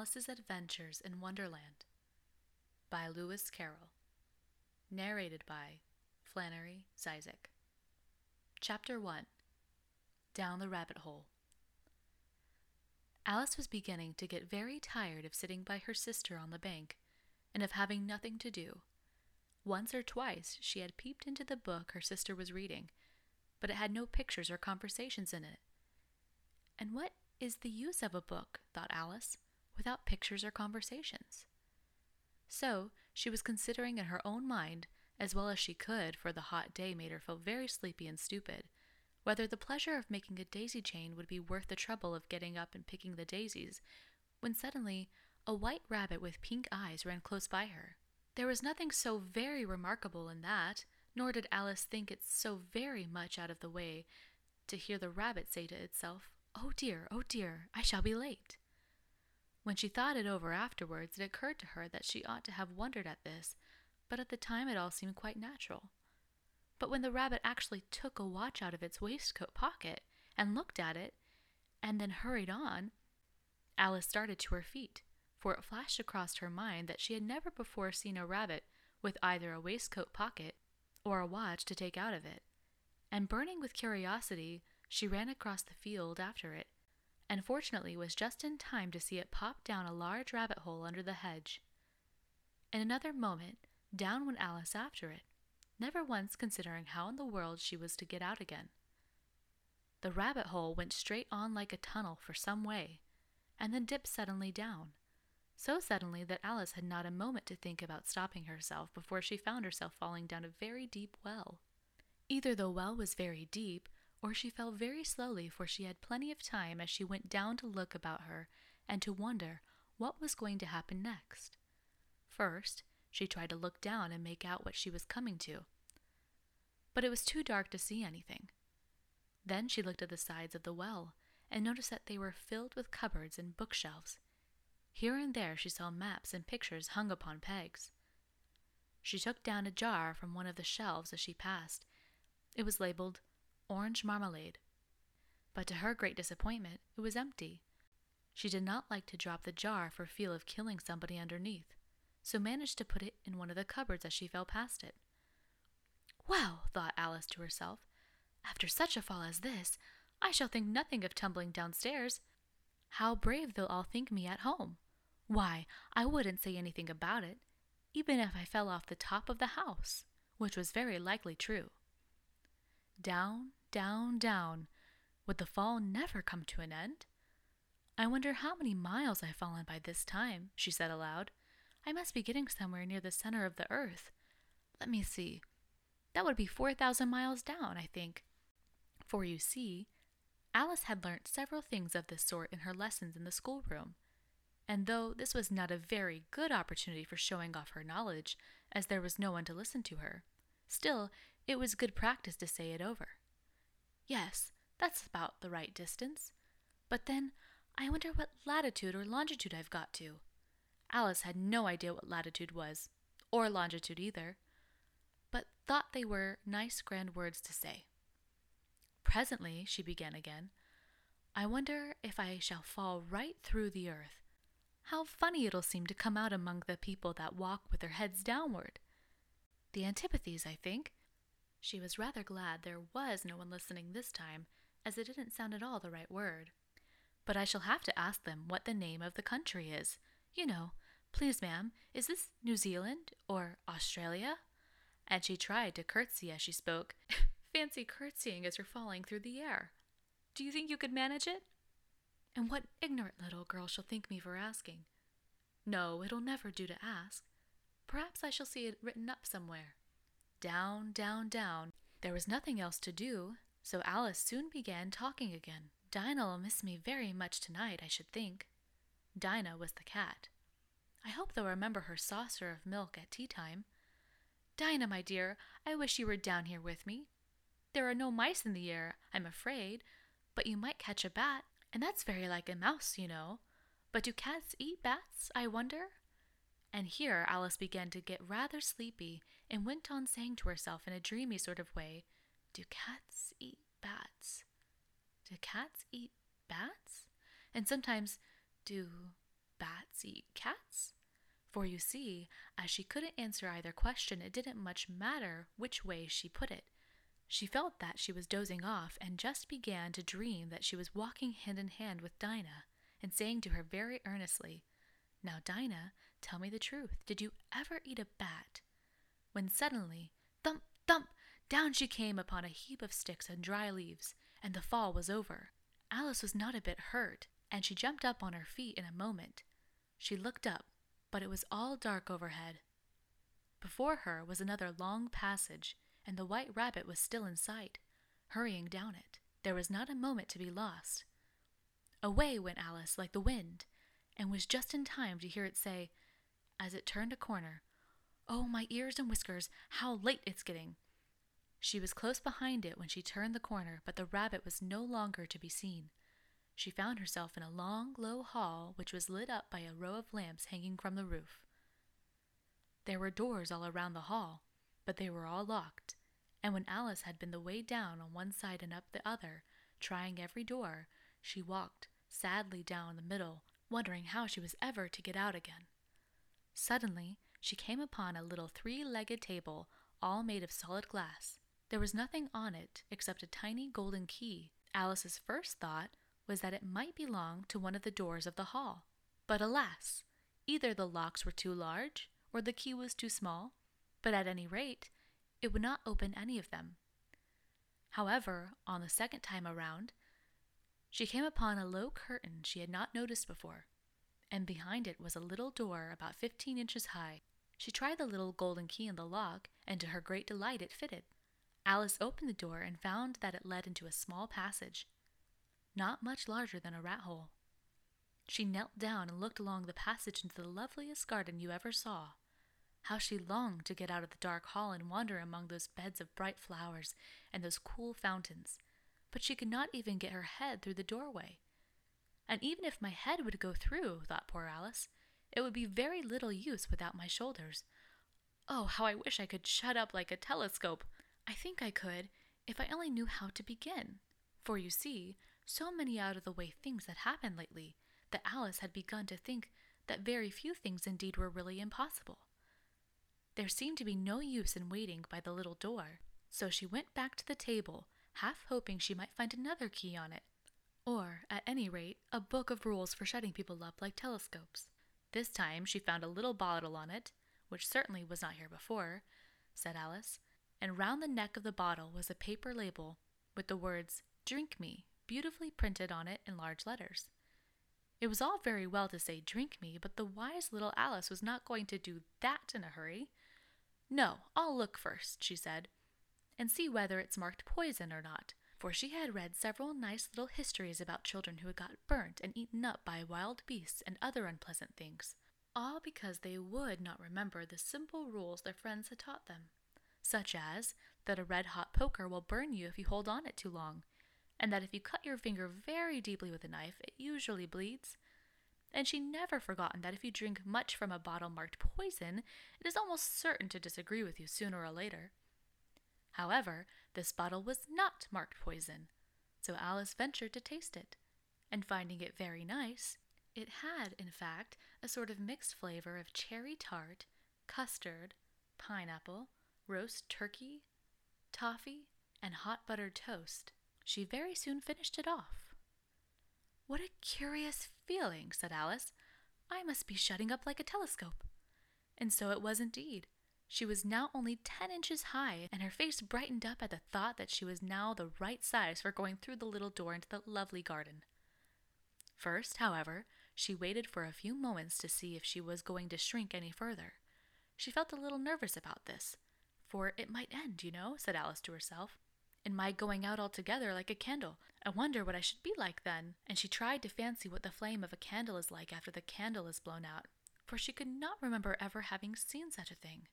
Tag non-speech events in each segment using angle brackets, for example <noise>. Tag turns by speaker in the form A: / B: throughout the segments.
A: Alice's Adventures in Wonderland by Lewis Carroll. Narrated by Flannery Dziedzic. Chapter 1 Down the Rabbit Hole. Alice was beginning to get very tired of sitting by her sister on the bank and of having nothing to do. Once or twice she had peeped into the book her sister was reading, but it had no pictures or conversations in it. And what is the use of a book, thought Alice, without pictures or conversations? So she was considering in her own mind, as well as she could, for the hot day made her feel very sleepy and stupid, whether the pleasure of making a daisy chain would be worth the trouble of getting up and picking the daisies, when suddenly a white rabbit with pink eyes ran close by her. There was nothing so very remarkable in that, nor did Alice think it so very much out of the way to hear the rabbit say to itself, Oh dear, oh dear, I shall be late. When she thought it over afterwards, it occurred to her that she ought to have wondered at this, but at the time it all seemed quite natural. But when the rabbit actually took a watch out of its waistcoat pocket and looked at it, and then hurried on, Alice started to her feet, for it flashed across her mind that she had never before seen a rabbit with either a waistcoat pocket or a watch to take out of it. And burning with curiosity, she ran across the field after it, and fortunately was just in time to see it pop down a large rabbit hole under the hedge. In another moment, down went Alice after it, never once considering how in the world she was to get out again. The rabbit hole went straight on like a tunnel for some way, and then dipped suddenly down, so suddenly that Alice had not a moment to think about stopping herself before she found herself falling down a very deep well. Either the well was very deep, or she fell very slowly, for she had plenty of time as she went down to look about her and to wonder what was going to happen next. First, she tried to look down and make out what she was coming to, but it was too dark to see anything. Then she looked at the sides of the well and noticed that they were filled with cupboards and bookshelves. Here and there she saw maps and pictures hung upon pegs. She took down a jar from one of the shelves as she passed. It was labeled orange marmalade. But to her great disappointment, it was empty. She did not like to drop the jar for fear of killing somebody underneath, so managed to put it in one of the cupboards as she fell past it. Well, thought Alice to herself, after such a fall as this, I shall think nothing of tumbling downstairs. How brave they'll all think me at home. Why, I wouldn't say anything about it, even if I fell off the top of the house, which was very likely true. Down, down, down. Would the fall never come to an end? I wonder how many miles I've fallen by this time, she said aloud. I must be getting somewhere near the center of the earth. Let me see. That would be 4,000 miles down, I think. For you see, Alice had learnt several things of this sort in her lessons in the schoolroom. And though this was not a very good opportunity for showing off her knowledge, as there was no one to listen to her, still it was good practice to say it over. Yes, that's about the right distance. But then, I wonder what latitude or longitude I've got to. Alice had no idea what latitude was, or longitude either, but thought they were nice grand words to say. Presently, she began again, I wonder if I shall fall right through the earth. How funny it'll seem to come out among the people that walk with their heads downward. The antipathies, I think, she was rather glad there was no one listening this time, as it didn't sound at all the right word. But I shall have to ask them what the name of the country is. You know, please, ma'am, is this New Zealand or Australia? And she tried to curtsy as she spoke. <laughs> Fancy curtsying as you're falling through the air. Do you think you could manage it? And what ignorant little girl shall think me for asking? No, it'll never do to ask. Perhaps I shall see it written up somewhere. Down, down, down. There was nothing else to do, so Alice soon began talking again. Dinah'll miss me very much tonight, I should think. Dinah was the cat. I hope they'll remember her saucer of milk at tea time. Dinah, my dear, I wish you were down here with me. There are no mice in the air, I'm afraid, but you might catch a bat, and that's very like a mouse, you know. But do cats eat bats, I wonder? And here Alice began to get rather sleepy and went on saying to herself in a dreamy sort of way, Do cats eat bats? Do cats eat bats? And sometimes, do bats eat cats? For you see, as she couldn't answer either question, it didn't much matter which way she put it. She felt that she was dozing off and just began to dream that she was walking hand in hand with Dinah and saying to her very earnestly, Now, Dinah, tell me the truth. Did you ever eat a bat? When suddenly, thump, thump, down she came upon a heap of sticks and dry leaves, and the fall was over. Alice was not a bit hurt, and she jumped up on her feet in a moment. She looked up, but it was all dark overhead. Before her was another long passage, and the white rabbit was still in sight, hurrying down it. There was not a moment to be lost. Away went Alice like the wind, and was just in time to hear it say, as it turned a corner, Oh, my ears and whiskers, how late it's getting! She was close behind it when she turned the corner, but the rabbit was no longer to be seen. She found herself in a long, low hall which was lit up by a row of lamps hanging from the roof. There were doors all around the hall, but they were all locked, and when Alice had been the way down on one side and up the other, trying every door, she walked sadly down the middle, wondering how she was ever to get out again. Suddenly, she came upon a little three legged table, all made of solid glass. There was nothing on it except a tiny golden key. Alice's first thought was that it might belong to one of the doors of the hall. But alas! Either the locks were too large, or the key was too small, but at any rate, it would not open any of them. However, on the second time around, she came upon a low curtain she had not noticed before, and behind it was a little door about fifteen inches high. She tried the little golden key in the lock, and to her great delight it fitted. Alice opened the door and found that it led into a small passage, not much larger than a rat hole. She knelt down and looked along the passage into the loveliest garden you ever saw. How she longed to get out of the dark hall and wander among those beds of bright flowers and those cool fountains but she could not even get her head through the doorway. And even if my head would go through, thought poor Alice, it would be very little use without my shoulders. Oh, how I wish I could shut up like a telescope! I think I could, if I only knew how to begin. For you see, so many out of the way things had happened lately that Alice had begun to think that very few things indeed were really impossible. There seemed to be no use in waiting by the little door, so she went back to the table half hoping she might find another key on it, or, at any rate, a book of rules for shutting people up like telescopes. This time she found a little bottle on it, which certainly was not here before, said Alice, and round the neck of the bottle was a paper label with the words Drink Me beautifully printed on it in large letters. It was all very well to say drink me, but the wise little Alice was not going to do that in a hurry. No, I'll look first, she said, and see whether it's marked poison or not, for she had read several nice little histories about children who had got burnt and eaten up by wild beasts and other unpleasant things, all because they would not remember the simple rules their friends had taught them, such as that a red hot poker will burn you if you hold on it too long, and that if you cut your finger very deeply with a knife, it usually bleeds. And she never forgotten that if you drink much from a bottle marked poison, it is almost certain to disagree with you sooner or later. However, this bottle was not marked poison, so Alice ventured to taste it, and finding it very nice, it had, in fact, a sort of mixed flavor of cherry tart, custard, pineapple, roast turkey, toffee, and hot buttered toast. She very soon finished it off. What a curious feeling, said Alice. I must be shutting up like a telescope. And so it was indeed. She was now only ten inches high, and her face brightened up at the thought that she was now the right size for going through the little door into the lovely garden. First, however, she waited for a few moments to see if she was going to shrink any further. She felt a little nervous about this, for it might end, you know, said Alice to herself. In my going out altogether like a candle. I wonder what I should be like then. And she tried to fancy what the flame of a candle is like after the candle is blown out, for she could not remember ever having seen such a thing.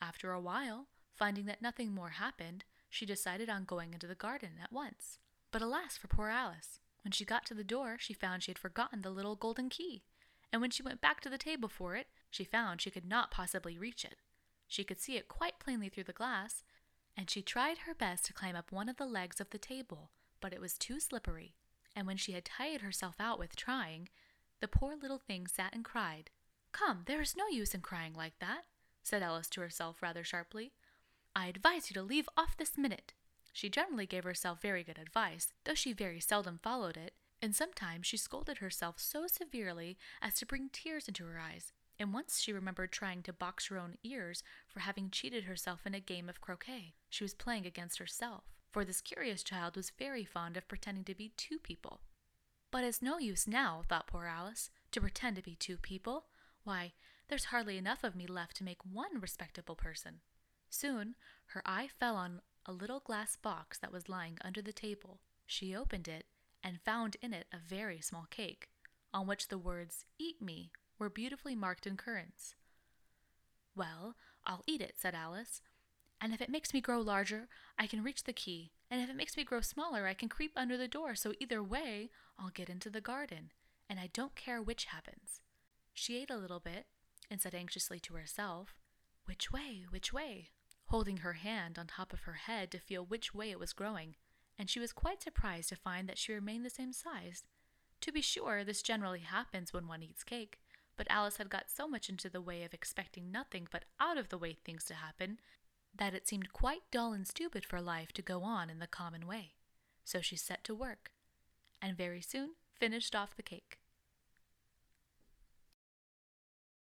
A: After a while, finding that nothing more happened, she decided on going into the garden at once. But alas for poor Alice! When she got to the door, she found she had forgotten the little golden key, and when she went back to the table for it, she found she could not possibly reach it. She could see it quite plainly through the glass, and she tried her best to climb up one of the legs of the table, but it was too slippery, and when she had tired herself out with trying, The poor little thing sat and cried. Come, there is no use in crying like that, said Alice to herself rather sharply. I advise you to leave off this minute. She generally gave herself very good advice, though she very seldom followed it, and sometimes she scolded herself so severely as to bring tears into her eyes, and once she remembered trying to box her own ears for having cheated herself in a game of croquet. She was playing against herself, for this curious child was very fond of pretending to be two people. But it's no use now, thought poor Alice, to pretend to be two people. Why, there's hardly enough of me left to make one respectable person. Soon her eye fell on a little glass box that was lying under the table. She opened it and found in it a very small cake, on which the words Eat me were beautifully marked in currants. Well, I'll eat it, said Alice, and if it makes me grow larger, I can reach the key, and if it makes me grow smaller, I can creep under the door, so either way, I'll get into the garden, and I don't care which happens. She ate a little bit, and said anxiously to herself, Which way, which way? holding her hand on top of her head to feel which way it was growing, and she was quite surprised to find that she remained the same size. To be sure, this generally happens when one eats cake, but Alice had got so much into the way of expecting nothing but out of the way things to happen that it seemed quite dull and stupid for life to go on in the common way. So she set to work, and very soon finished off the cake.